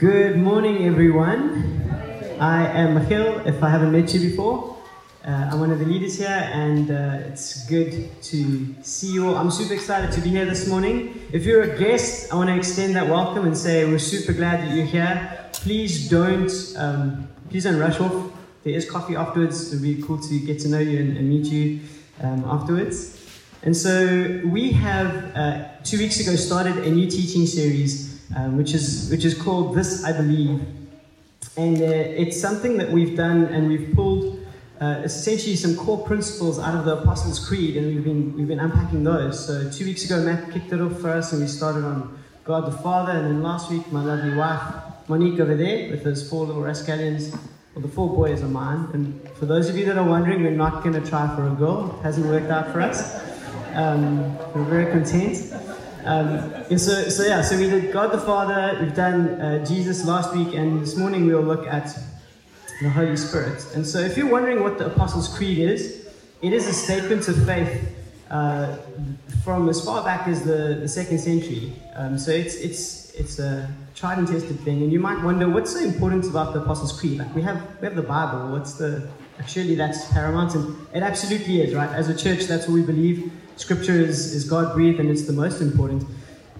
Good morning, everyone. I am Michiel, if I haven't met you before. Uh, I'm one of the leaders here, and uh, it's good to see you all. I'm super excited to be here this morning. If you're a guest, I want to extend that welcome and say we're super glad that you're here. Please don't, um, please don't rush off. There is coffee afterwards. It'll be cool to get to know you and, and meet you um, afterwards. And so we have uh, two weeks ago started a new teaching series, um, which is which is called "This I Believe," and uh, it's something that we've done and we've pulled uh, essentially some core principles out of the Apostles' Creed, and we've been we've been unpacking those. So two weeks ago, Matt kicked it off for us, and we started on God the Father, and then last week, my lovely wife Monique over there with those four little rascallions. Well, the four boys are mine, and for those of you that are wondering, we're not going to try for a girl. It hasn't worked out for us. Um, we're very content. Um, so, so yeah, so we did God the Father, we've done uh, Jesus last week, and this morning we'll look at the Holy Spirit. And so, if you're wondering what the Apostles' Creed is, it is a statement of faith uh, from as far back as the, the second century. Um, so it's it's it's a tried and tested thing. And you might wonder what's so important about the Apostles' Creed. Like we have we have the Bible. What's the surely that's paramount, and it absolutely is, right? As a church, that's what we believe. Scripture is, is God breathed, and it's the most important.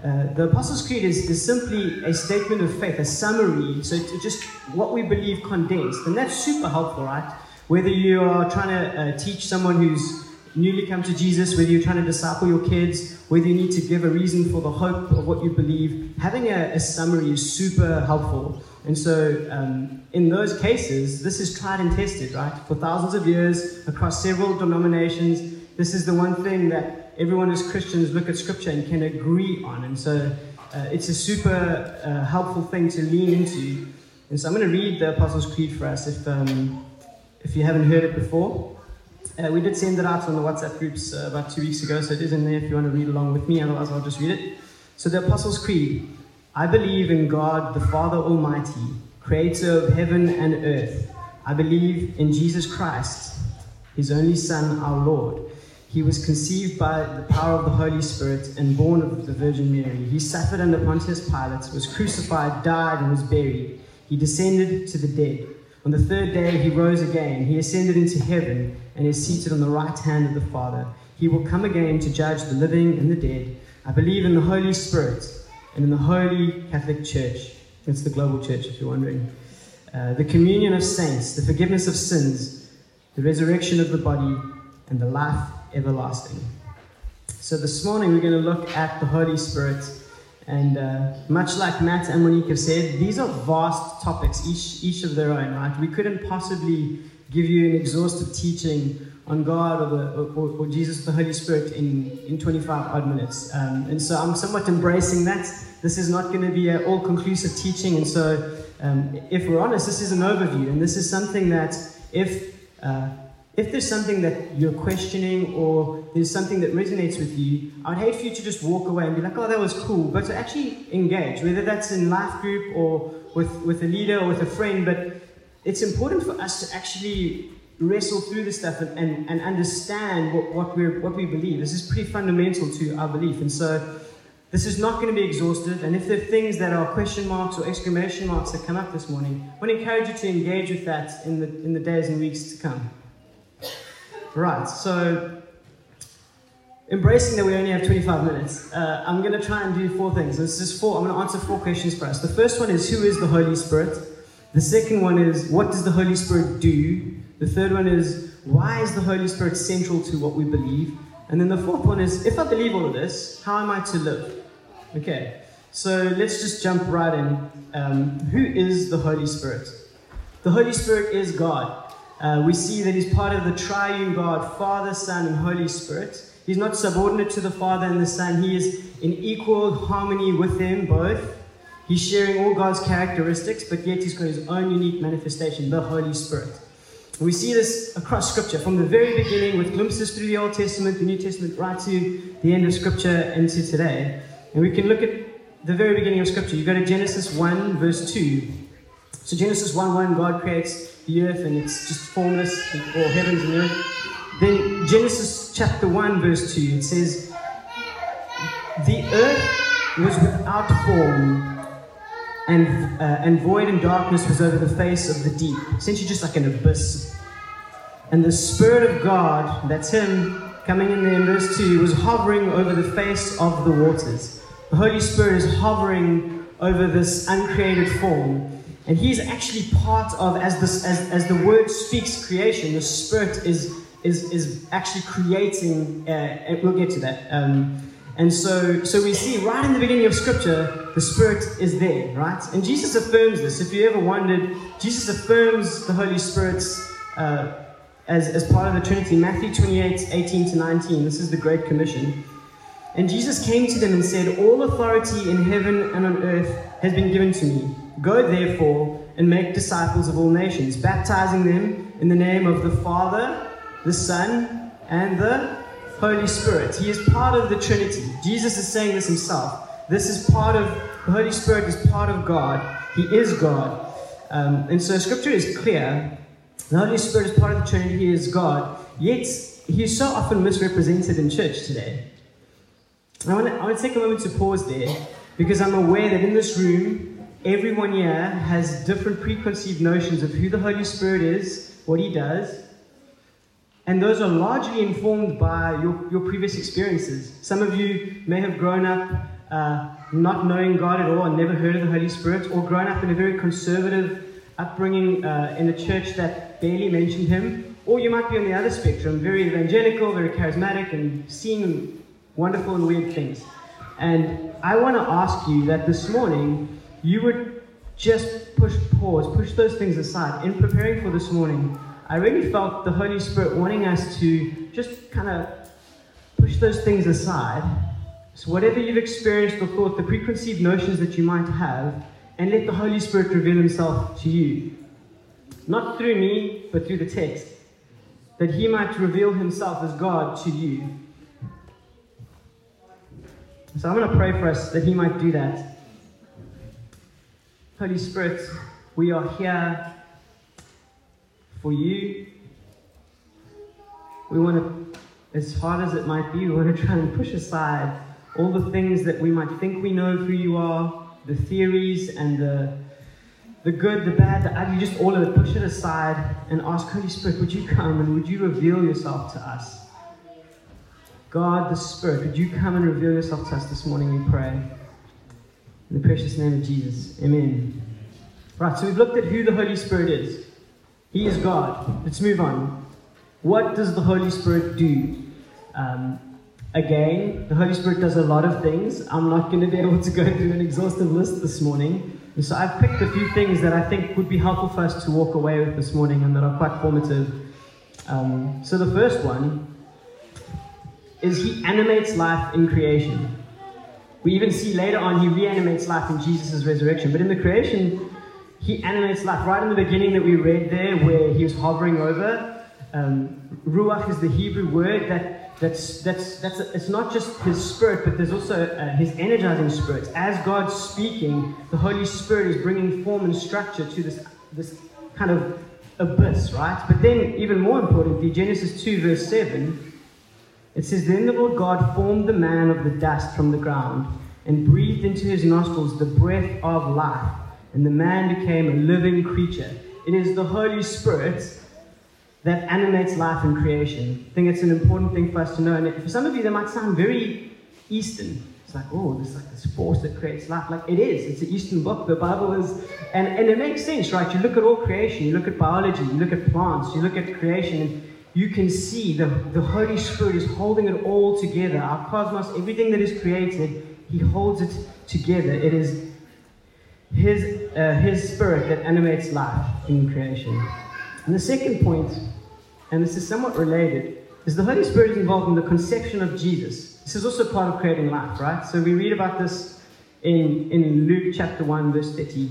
Uh, the Apostles' Creed is, is simply a statement of faith, a summary, so it's just what we believe condensed, and that's super helpful, right? Whether you are trying to uh, teach someone who's newly come to Jesus, whether you're trying to disciple your kids, whether you need to give a reason for the hope of what you believe, having a, a summary is super helpful. And so, um, in those cases, this is tried and tested, right? For thousands of years, across several denominations, this is the one thing that everyone as Christians look at Scripture and can agree on. And so, uh, it's a super uh, helpful thing to lean into. And so, I'm going to read the Apostles' Creed for us if, um, if you haven't heard it before. Uh, we did send it out on the WhatsApp groups uh, about two weeks ago, so it is in there if you want to read along with me, otherwise, I'll just read it. So, the Apostles' Creed I believe in God, the Father Almighty, creator of heaven and earth. I believe in Jesus Christ, his only Son, our Lord. He was conceived by the power of the Holy Spirit and born of the Virgin Mary. He suffered under Pontius Pilate, was crucified, died, and was buried. He descended to the dead. On the third day, he rose again. He ascended into heaven and is seated on the right hand of the Father. He will come again to judge the living and the dead. I believe in the Holy Spirit and in the Holy Catholic Church. It's the global church, if you're wondering. Uh, the communion of saints, the forgiveness of sins, the resurrection of the body, and the life everlasting. So this morning we're going to look at the Holy Spirit. And uh, much like Matt and Monique have said, these are vast topics, each, each of their own, right? We couldn't possibly give you an exhaustive teaching on God or, the, or, or Jesus, the Holy Spirit, in, in 25 odd minutes. Um, and so I'm somewhat embracing that. This is not going to be an all conclusive teaching. And so, um, if we're honest, this is an overview. And this is something that, if, uh, if there's something that you're questioning or there's something that resonates with you, I'd hate for you to just walk away and be like, oh, that was cool. But to actually engage, whether that's in life group or with, with a leader or with a friend. But it's important for us to actually wrestle through this stuff and, and, and understand what, what, we what we believe. This is pretty fundamental to our belief. And so this is not going to be exhaustive, and if there are things that are question marks or exclamation marks that come up this morning, I want to encourage you to engage with that in the, in the days and weeks to come. Right, so embracing that we only have 25 minutes, uh, I'm going to try and do four things. This is four, I'm going to answer four questions for us. The first one is Who is the Holy Spirit? The second one is What does the Holy Spirit do? The third one is Why is the Holy Spirit central to what we believe? And then the fourth one is If I believe all of this, how am I to live? Okay, so let's just jump right in. Um, who is the Holy Spirit? The Holy Spirit is God. Uh, we see that he's part of the triune God, Father, Son, and Holy Spirit. He's not subordinate to the Father and the Son. He is in equal harmony with them both. He's sharing all God's characteristics, but yet he's got his own unique manifestation, the Holy Spirit. We see this across Scripture, from the very beginning, with glimpses through the Old Testament, the New Testament, right to the end of Scripture into today. And we can look at the very beginning of Scripture. You go to Genesis 1, verse 2. So, Genesis 1 1, God creates the earth and it's just formless, or heavens and earth. Then, Genesis chapter 1, verse 2, it says, The earth was without form and, uh, and void and darkness was over the face of the deep. Essentially, just like an abyss. And the Spirit of God, that's Him coming in there in verse 2, was hovering over the face of the waters. The Holy Spirit is hovering over this uncreated form. And He's actually part of, as, this, as, as the Word speaks creation, the Spirit is, is, is actually creating, uh, and we'll get to that. Um, and so, so we see right in the beginning of Scripture, the Spirit is there, right? And Jesus affirms this. If you ever wondered, Jesus affirms the Holy Spirit's uh, as, as part of the Trinity. Matthew 28 18 to 19. This is the Great Commission. And Jesus came to them and said, All authority in heaven and on earth has been given to me. Go therefore and make disciples of all nations, baptizing them in the name of the Father, the Son, and the Holy Spirit. He is part of the Trinity. Jesus is saying this himself. This is part of, the Holy Spirit is part of God. He is God. Um, and so scripture is clear. The Holy Spirit is part of the Trinity. He is God. Yet, he is so often misrepresented in church today. I want, to, I want to take a moment to pause there because I'm aware that in this room, everyone here has different preconceived notions of who the Holy Spirit is, what he does, and those are largely informed by your, your previous experiences. Some of you may have grown up uh, not knowing God at all and never heard of the Holy Spirit, or grown up in a very conservative upbringing uh, in a church that barely mentioned Him. Or you might be on the other spectrum, very evangelical, very charismatic, and seeing wonderful and weird things. And I want to ask you that this morning you would just push pause, push those things aside. In preparing for this morning, I really felt the Holy Spirit wanting us to just kind of push those things aside. So, whatever you've experienced or thought, the preconceived notions that you might have, and let the Holy Spirit reveal Himself to you. Not through me, but through the text. That He might reveal Himself as God to you. So, I'm going to pray for us that He might do that. Holy Spirit, we are here for you. We want to, as hard as it might be, we want to try and push aside all the things that we might think we know who you are, the theories and the, the good, the bad, the ugly, just all of it. Push it aside and ask, Holy Spirit, would you come and would you reveal yourself to us? God, the Spirit, would you come and reveal yourself to us this morning, we pray. In the precious name of Jesus. Amen. Right, so we've looked at who the Holy Spirit is. He is God. Let's move on. What does the Holy Spirit do? Um, again, the Holy Spirit does a lot of things. I'm not going to be able to go through an exhaustive list this morning. And so I've picked a few things that I think would be helpful for us to walk away with this morning and that are quite formative. Um, so the first one is He animates life in creation. We even see later on He reanimates life in Jesus' resurrection. But in the creation, he animates life. Right in the beginning that we read there, where he was hovering over, um, ruach is the Hebrew word that that's that's that's it's not just his spirit, but there's also uh, his energizing spirit. As God's speaking, the Holy Spirit is bringing form and structure to this this kind of abyss, right? But then, even more importantly, Genesis two verse seven, it says, "Then the Lord God formed the man of the dust from the ground." And breathed into his nostrils the breath of life, and the man became a living creature. It is the Holy Spirit that animates life in creation. I think it's an important thing for us to know. And for some of you, that might sound very Eastern. It's like, oh, there's like this force that creates life. Like it is. It's an Eastern book. The Bible is, and, and it makes sense, right? You look at all creation. You look at biology. You look at plants. You look at creation, and you can see the, the Holy Spirit is holding it all together. Our cosmos, everything that is created, He holds it together. It is his, uh, his spirit that animates life in creation. And the second point, and this is somewhat related, is the Holy Spirit is involved in the conception of Jesus. This is also part of creating life, right? So we read about this in, in Luke chapter 1, verse 30.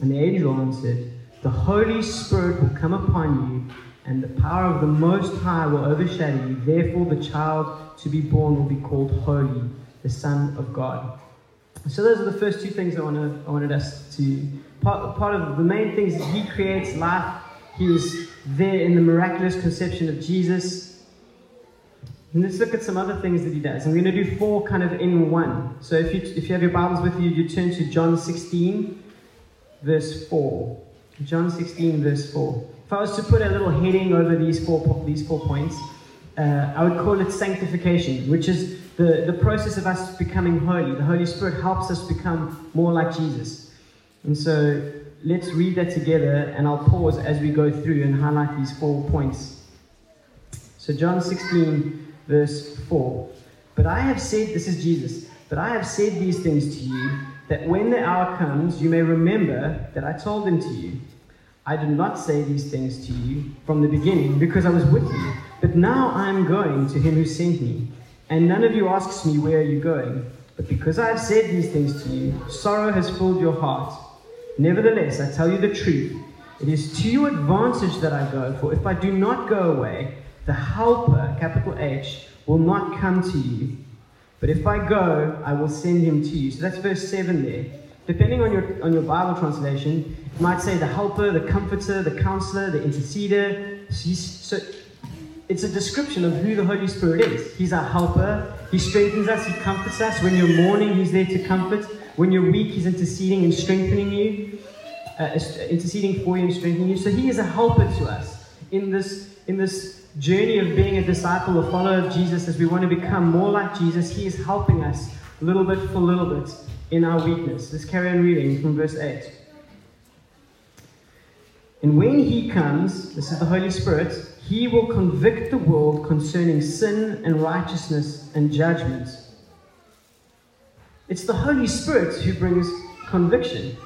And the angel answered, The Holy Spirit will come upon you, and the power of the Most High will overshadow you. Therefore, the child to be born will be called Holy, the Son of God. So, those are the first two things I, wanted, I wanted us to. Part, part of the main things is He creates life, He was there in the miraculous conception of Jesus. And let's look at some other things that he does. I'm going to do four kind of in one. So if you, if you have your Bibles with you, you turn to John 16, verse 4. John 16, verse 4. If I was to put a little heading over these four, these four points, uh, I would call it sanctification, which is the, the process of us becoming holy. The Holy Spirit helps us become more like Jesus. And so let's read that together, and I'll pause as we go through and highlight these four points. So, John 16, verse 4. But I have said, this is Jesus, but I have said these things to you, that when the hour comes, you may remember that I told them to you. I did not say these things to you from the beginning, because I was with you. But now I am going to him who sent me. And none of you asks me, Where are you going? But because I have said these things to you, sorrow has filled your heart. Nevertheless, I tell you the truth. It is to your advantage that I go, for if I do not go away, the Helper, capital H, will not come to you. But if I go, I will send him to you. So that's verse 7 there. Depending on your, on your Bible translation, it might say the helper, the comforter, the counselor, the interceder. So it's a description of who the Holy Spirit is. He's our helper. He strengthens us. He comforts us. When you're mourning, He's there to comfort. When you're weak, He's interceding and strengthening you, uh, interceding for you and strengthening you. So He is a helper to us in this in this journey of being a disciple, a follower of Jesus, as we want to become more like Jesus, He is helping us little bit for little bit in our weakness. Let's carry on reading from verse 8. And when He comes, this is the Holy Spirit, He will convict the world concerning sin and righteousness and judgment. It's the Holy Spirit who brings conviction.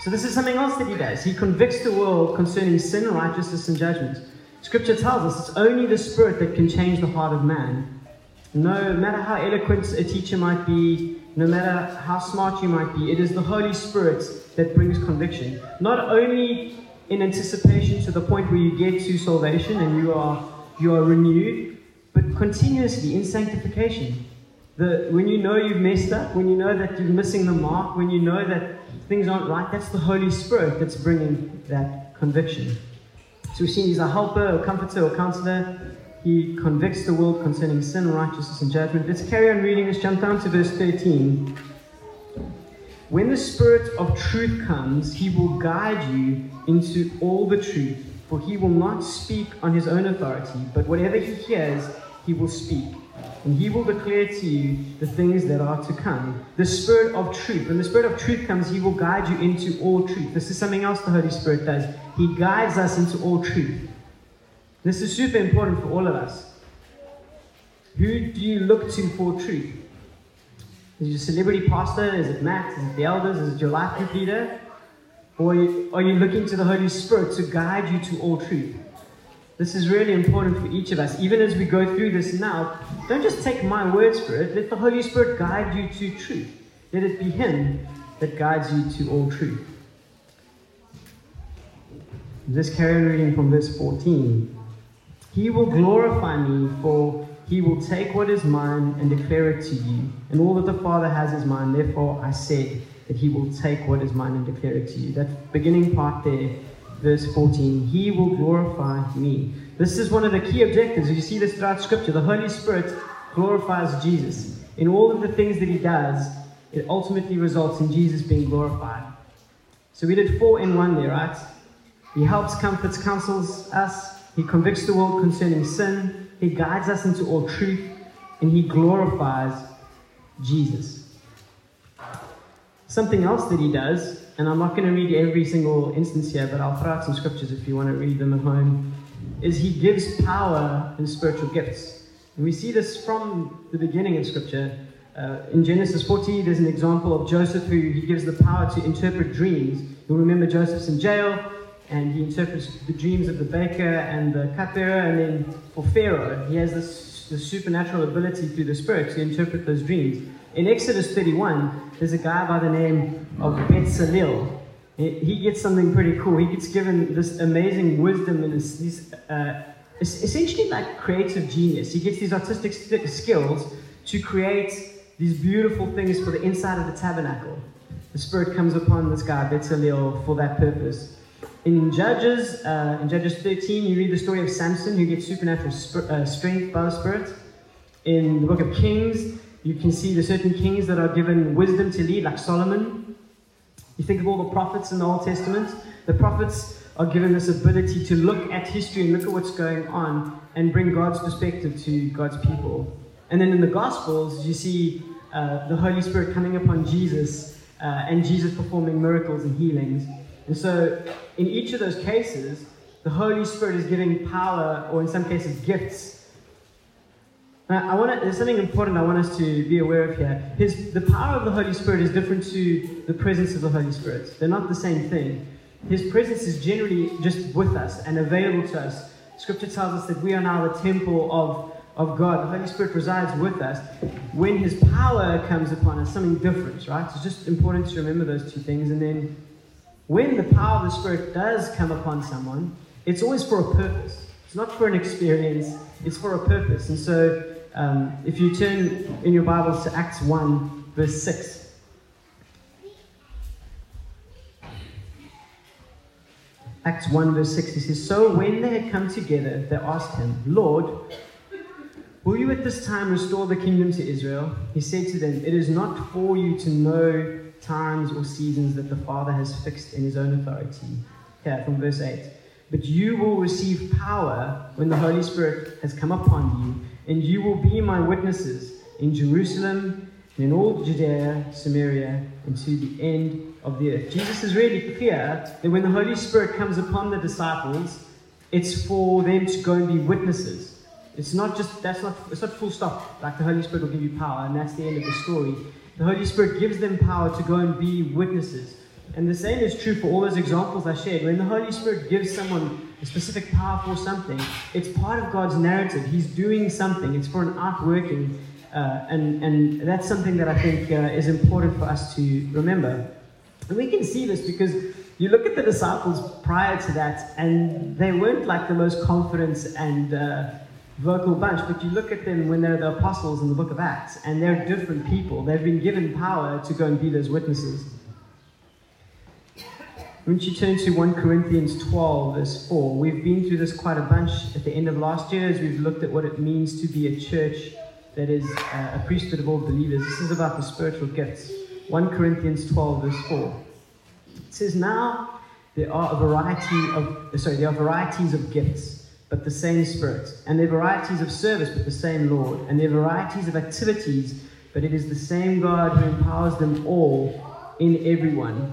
So, this is something else that He does. He convicts the world concerning sin, righteousness, and judgment. Scripture tells us it's only the Spirit that can change the heart of man. No matter how eloquent a teacher might be, no matter how smart you might be, it is the Holy Spirit that brings conviction. Not only in anticipation to the point where you get to salvation and you are you are renewed, but continuously in sanctification. The, when you know you've messed up, when you know that you're missing the mark, when you know that things aren't right, that's the Holy Spirit that's bringing that conviction. So we've seen he's a helper, a comforter, a counselor. He convicts the world concerning sin, righteousness, and judgment. Let's carry on reading. Let's jump down to verse 13. When the Spirit of truth comes, he will guide you into all the truth, for he will not speak on his own authority, but whatever he hears, he will speak and he will declare to you the things that are to come. The Spirit of truth. When the Spirit of truth comes, he will guide you into all truth. This is something else the Holy Spirit does. He guides us into all truth. This is super important for all of us. Who do you look to for truth? Is it your celebrity pastor? Is it Matt? Is it the elders? Is it your life group leader? Or are you looking to the Holy Spirit to guide you to all truth? This is really important for each of us. Even as we go through this now, don't just take my words for it. Let the Holy Spirit guide you to truth. Let it be Him that guides you to all truth. This carry on reading from verse 14. He will glorify me, for he will take what is mine and declare it to you. And all that the Father has is mine. Therefore, I said that he will take what is mine and declare it to you. That beginning part there verse 14, He will glorify me. This is one of the key objectives. You see this throughout Scripture. The Holy Spirit glorifies Jesus. In all of the things that He does, it ultimately results in Jesus being glorified. So we did four in one there, right? He helps, comforts, counsels us. He convicts the world concerning sin. He guides us into all truth. And He glorifies Jesus. Something else that He does and I'm not going to read every single instance here, but I'll throw out some scriptures if you want to read them at home, is he gives power and spiritual gifts. And we see this from the beginning of scripture. Uh, in Genesis 40, there's an example of Joseph who he gives the power to interpret dreams. You'll remember Joseph's in jail, and he interprets the dreams of the baker and the cupbearer, and then for Pharaoh, he has this, this supernatural ability through the Spirit to interpret those dreams. In Exodus 31, there's a guy by the name of Bezalel. He gets something pretty cool. He gets given this amazing wisdom and this, uh, essentially like creative genius. He gets these artistic st- skills to create these beautiful things for the inside of the tabernacle. The Spirit comes upon this guy, Bezalel, for that purpose. In Judges, uh, in Judges 13, you read the story of Samson who gets supernatural sp- uh, strength by the Spirit. In the book of Kings, you can see the certain kings that are given wisdom to lead, like Solomon. You think of all the prophets in the Old Testament. The prophets are given this ability to look at history and look at what's going on and bring God's perspective to God's people. And then in the Gospels, you see uh, the Holy Spirit coming upon Jesus uh, and Jesus performing miracles and healings. And so, in each of those cases, the Holy Spirit is giving power, or in some cases, gifts I want to, there's something important I want us to be aware of here. His, the power of the Holy Spirit is different to the presence of the Holy Spirit. They're not the same thing. His presence is generally just with us and available to us. Scripture tells us that we are now the temple of, of God. The Holy Spirit resides with us. When His power comes upon us, something different, right? It's just important to remember those two things. And then when the power of the Spirit does come upon someone, it's always for a purpose. It's not for an experience, it's for a purpose. And so um, if you turn in your Bibles to Acts 1, verse 6. Acts 1, verse 6, he says, So when they had come together, they asked him, Lord, will you at this time restore the kingdom to Israel? He said to them, It is not for you to know times or seasons that the Father has fixed in his own authority. Here, from verse 8. But you will receive power when the Holy Spirit has come upon you, and you will be my witnesses in Jerusalem and in all Judea, Samaria, and to the end of the earth. Jesus is really clear that when the Holy Spirit comes upon the disciples, it's for them to go and be witnesses. It's not just that's not it's not full stop. Like the Holy Spirit will give you power, and that's the end of the story. The Holy Spirit gives them power to go and be witnesses. And the same is true for all those examples I shared. When the Holy Spirit gives someone a specific power for something, it's part of God's narrative. He's doing something, it's for an outworking. Uh, and, and that's something that I think uh, is important for us to remember. And we can see this because you look at the disciples prior to that, and they weren't like the most confident and uh, vocal bunch, but you look at them when they're the apostles in the book of Acts, and they're different people. They've been given power to go and be those witnesses. When you turn to 1 Corinthians 12, verse 4, we've been through this quite a bunch at the end of last year as we've looked at what it means to be a church that is uh, a priesthood of all believers. This is about the spiritual gifts. 1 Corinthians 12, verse 4. It says, Now there are a variety of, sorry, there are varieties of gifts, but the same Spirit. And there are varieties of service, but the same Lord. And there are varieties of activities, but it is the same God who empowers them all in everyone.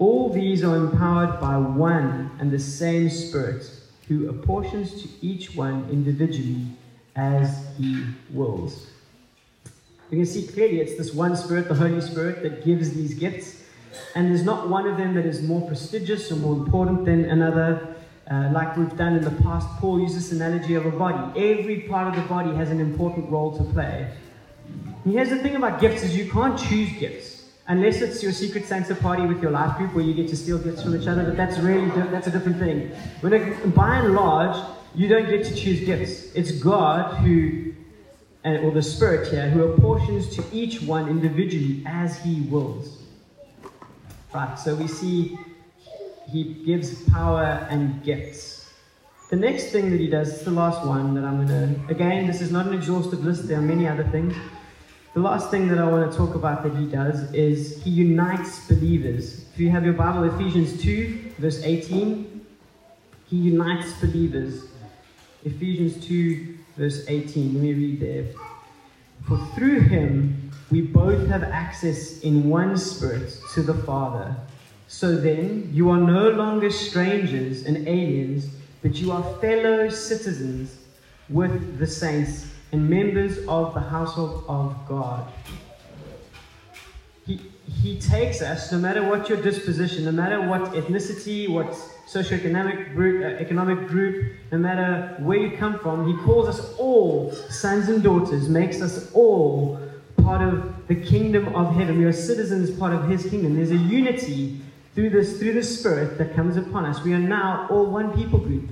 All these are empowered by one and the same Spirit, who apportions to each one individually as he wills. You can see clearly it's this one Spirit, the Holy Spirit, that gives these gifts. And there's not one of them that is more prestigious or more important than another. Uh, like we've done in the past, Paul used this analogy of a body. Every part of the body has an important role to play. And here's the thing about gifts is you can't choose gifts. Unless it's your secret Santa party with your life group where you get to steal gifts from each other, but that's really that's a different thing. When it, by and large, you don't get to choose gifts. It's God who, and, or the Spirit here, who apportions to each one individually as He wills. Right, so we see He gives power and gifts. The next thing that He does, is the last one that I'm going to, again, this is not an exhaustive list, there are many other things. The last thing that I want to talk about that He does is He unites believers. If you have your Bible, Ephesians 2, verse 18, He unites believers. Ephesians 2, verse 18. Let me read there. For through him we both have access in one Spirit to the Father. So then, you are no longer strangers and aliens, but you are fellow citizens with the saints and members of the household of God. He, he takes us, no matter what your disposition, no matter what ethnicity, what socioeconomic group, uh, economic group, no matter where you come from, he calls us all sons and daughters, makes us all part of the kingdom of heaven. We are citizens, part of his kingdom. There's a unity through this, through the Spirit that comes upon us. We are now all one people group,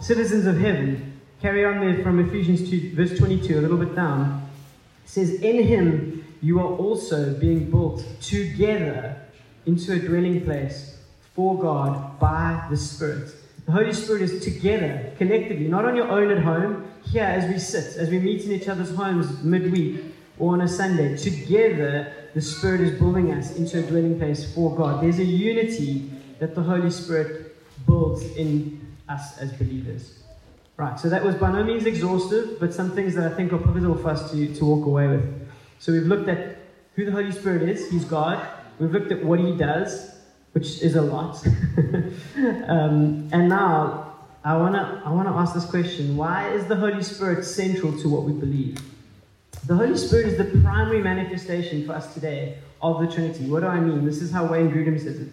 citizens of heaven. Carry on there from Ephesians 2, verse 22, a little bit down. It says, In him you are also being built together into a dwelling place for God by the Spirit. The Holy Spirit is together, collectively, not on your own at home, here as we sit, as we meet in each other's homes midweek or on a Sunday. Together, the Spirit is building us into a dwelling place for God. There's a unity that the Holy Spirit builds in us as believers. Right, so that was by no means exhaustive, but some things that I think are pivotal for us to, to walk away with. So we've looked at who the Holy Spirit is, He's God. We've looked at what He does, which is a lot. um, and now I want to I wanna ask this question Why is the Holy Spirit central to what we believe? The Holy Spirit is the primary manifestation for us today of the Trinity. What do I mean? This is how Wayne Grudem says it.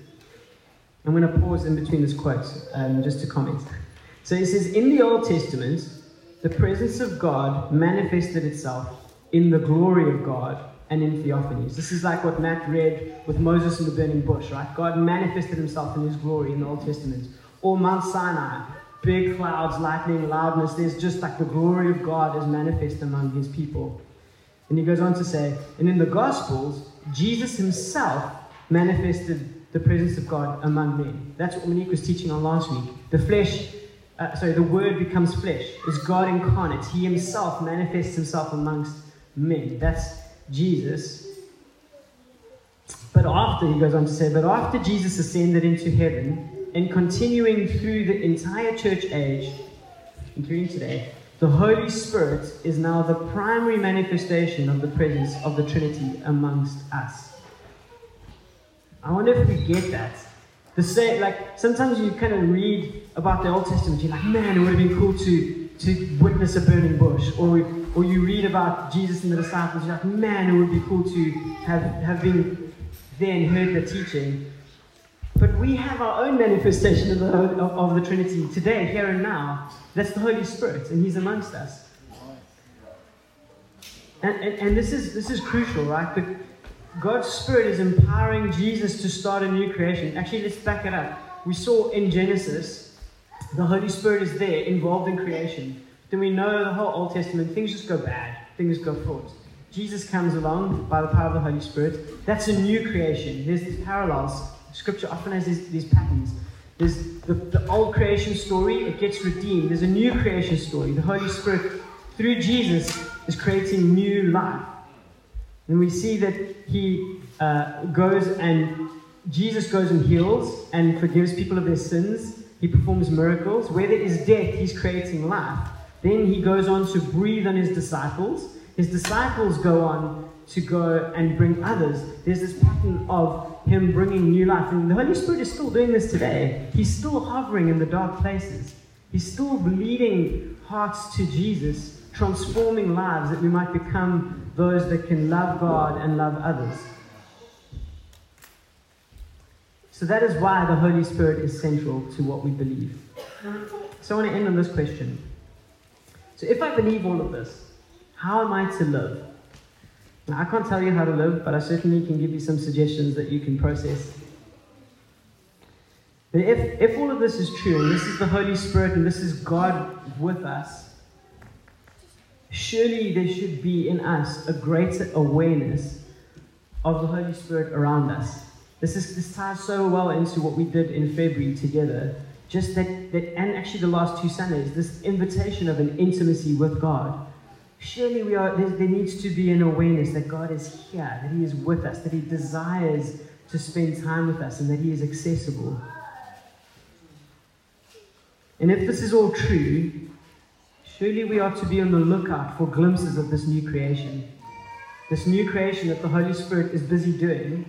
I'm going to pause in between this quote um, just to comment. So it says, in the Old Testament, the presence of God manifested itself in the glory of God and in theophanies. This is like what Matt read with Moses in the burning bush, right? God manifested himself in his glory in the Old Testament. Or Mount Sinai, big clouds, lightning, loudness. There's just like the glory of God is manifest among his people. And he goes on to say, and in the Gospels, Jesus himself manifested the presence of God among men. That's what Monique was teaching on last week. The flesh uh, sorry, the Word becomes flesh, is God incarnate. He himself manifests himself amongst men. That's Jesus. But after, he goes on to say, but after Jesus ascended into heaven and continuing through the entire church age, including today, the Holy Spirit is now the primary manifestation of the presence of the Trinity amongst us. I wonder if we get that. The same, like sometimes you kind of read about the Old Testament, you're like, man, it would have been cool to to witness a burning bush, or or you read about Jesus and the disciples, you're like, man, it would be cool to have have been there and heard the teaching. But we have our own manifestation of the, of, of the Trinity today, here and now. That's the Holy Spirit, and He's amongst us. And, and, and this is this is crucial, right? But God's Spirit is empowering Jesus to start a new creation. Actually, let's back it up. We saw in Genesis, the Holy Spirit is there, involved in creation. Then we know the whole Old Testament, things just go bad, things go forward. Jesus comes along by the power of the Holy Spirit. That's a new creation. There's these parallels. Scripture often has these, these patterns. There's the, the old creation story, it gets redeemed. There's a new creation story. The Holy Spirit, through Jesus, is creating new life. And we see that he uh, goes and Jesus goes and heals and forgives people of their sins. He performs miracles. Where there is death, he's creating life. Then he goes on to breathe on his disciples. His disciples go on to go and bring others. There's this pattern of him bringing new life. And the Holy Spirit is still doing this today. He's still hovering in the dark places. He's still leading hearts to Jesus, transforming lives that we might become those that can love God and love others. So that is why the Holy Spirit is central to what we believe. So I want to end on this question. So if I believe all of this, how am I to live? Now, I can't tell you how to live, but I certainly can give you some suggestions that you can process. But if, if all of this is true, and this is the Holy Spirit, and this is God with us, surely there should be in us a greater awareness of the Holy Spirit around us. This, is, this ties so well into what we did in February together. Just that, that, and actually the last two Sundays, this invitation of an intimacy with God. Surely we are, there, there needs to be an awareness that God is here, that He is with us, that He desires to spend time with us, and that He is accessible. And if this is all true, Surely we are to be on the lookout for glimpses of this new creation. this new creation that the Holy Spirit is busy doing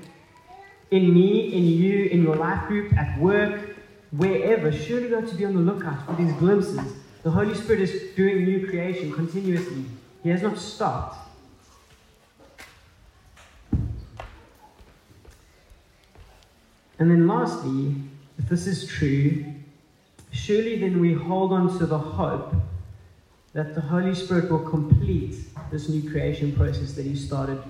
in me, in you, in your life group, at work, wherever, surely got to be on the lookout for these glimpses. The Holy Spirit is doing new creation continuously. He has not stopped. And then lastly, if this is true, surely then we hold on to the hope that the Holy Spirit will complete this new creation process that He started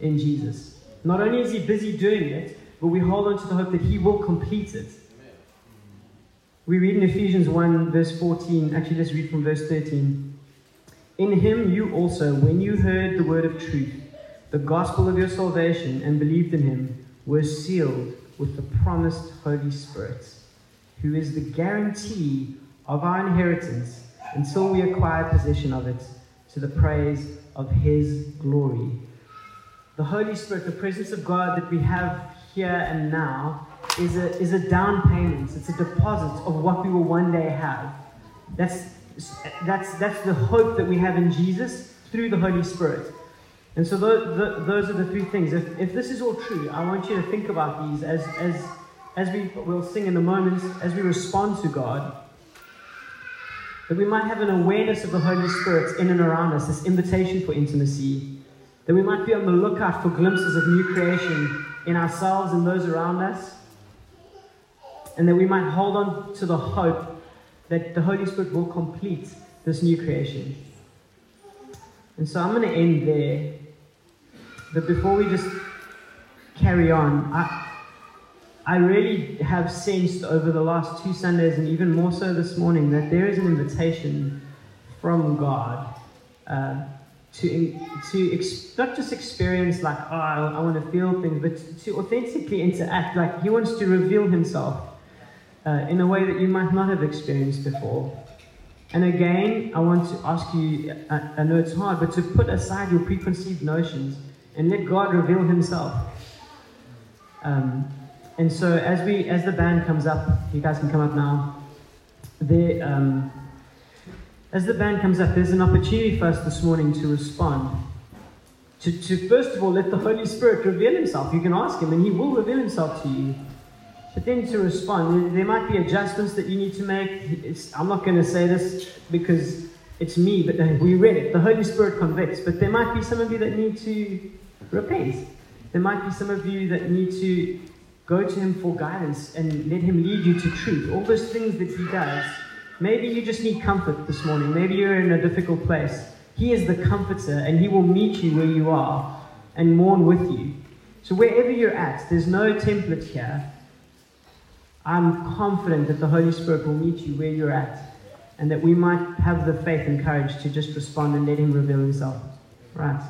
in Jesus. Not only is He busy doing it, but we hold on to the hope that He will complete it. We read in Ephesians 1, verse 14, actually, let's read from verse 13. In Him you also, when you heard the word of truth, the gospel of your salvation, and believed in Him, were sealed with the promised Holy Spirit, who is the guarantee of our inheritance until we acquire possession of it to the praise of His glory. The Holy Spirit, the presence of God that we have here and now, is a, is a down payment. It's a deposit of what we will one day have. That's, that's, that's the hope that we have in Jesus through the Holy Spirit. And so those, those are the three things. If, if this is all true, I want you to think about these as, as, as we will sing in a moment, as we respond to God, that we might have an awareness of the Holy Spirit in and around us, this invitation for intimacy, that we might be on the lookout for glimpses of new creation in ourselves and those around us, and that we might hold on to the hope that the Holy Spirit will complete this new creation. And so I'm going to end there. But before we just carry on, I, I really have sensed over the last two Sundays, and even more so this morning, that there is an invitation from God uh, to, to ex- not just experience, like, oh, I, I want to feel things, but to authentically interact. Like, He wants to reveal Himself uh, in a way that you might not have experienced before. And again, I want to ask you, I, I know it's hard, but to put aside your preconceived notions and let God reveal Himself. Um, and so, as we, as the band comes up, you guys can come up now. There, um, as the band comes up, there's an opportunity for us this morning to respond. To, to first of all let the Holy Spirit reveal Himself. You can ask Him, and He will reveal Himself to you. But then to respond, there might be adjustments that you need to make. It's, I'm not going to say this because it's me, but we read it. The Holy Spirit convicts. But there might be some of you that need to repent. There might be some of you that need to go to Him for guidance and let Him lead you to truth. All those things that He does. Maybe you just need comfort this morning. Maybe you're in a difficult place. He is the comforter, and He will meet you where you are and mourn with you. So, wherever you're at, there's no template here. I'm confident that the Holy Spirit will meet you where you're at and that we might have the faith and courage to just respond and let Him reveal Himself. Right.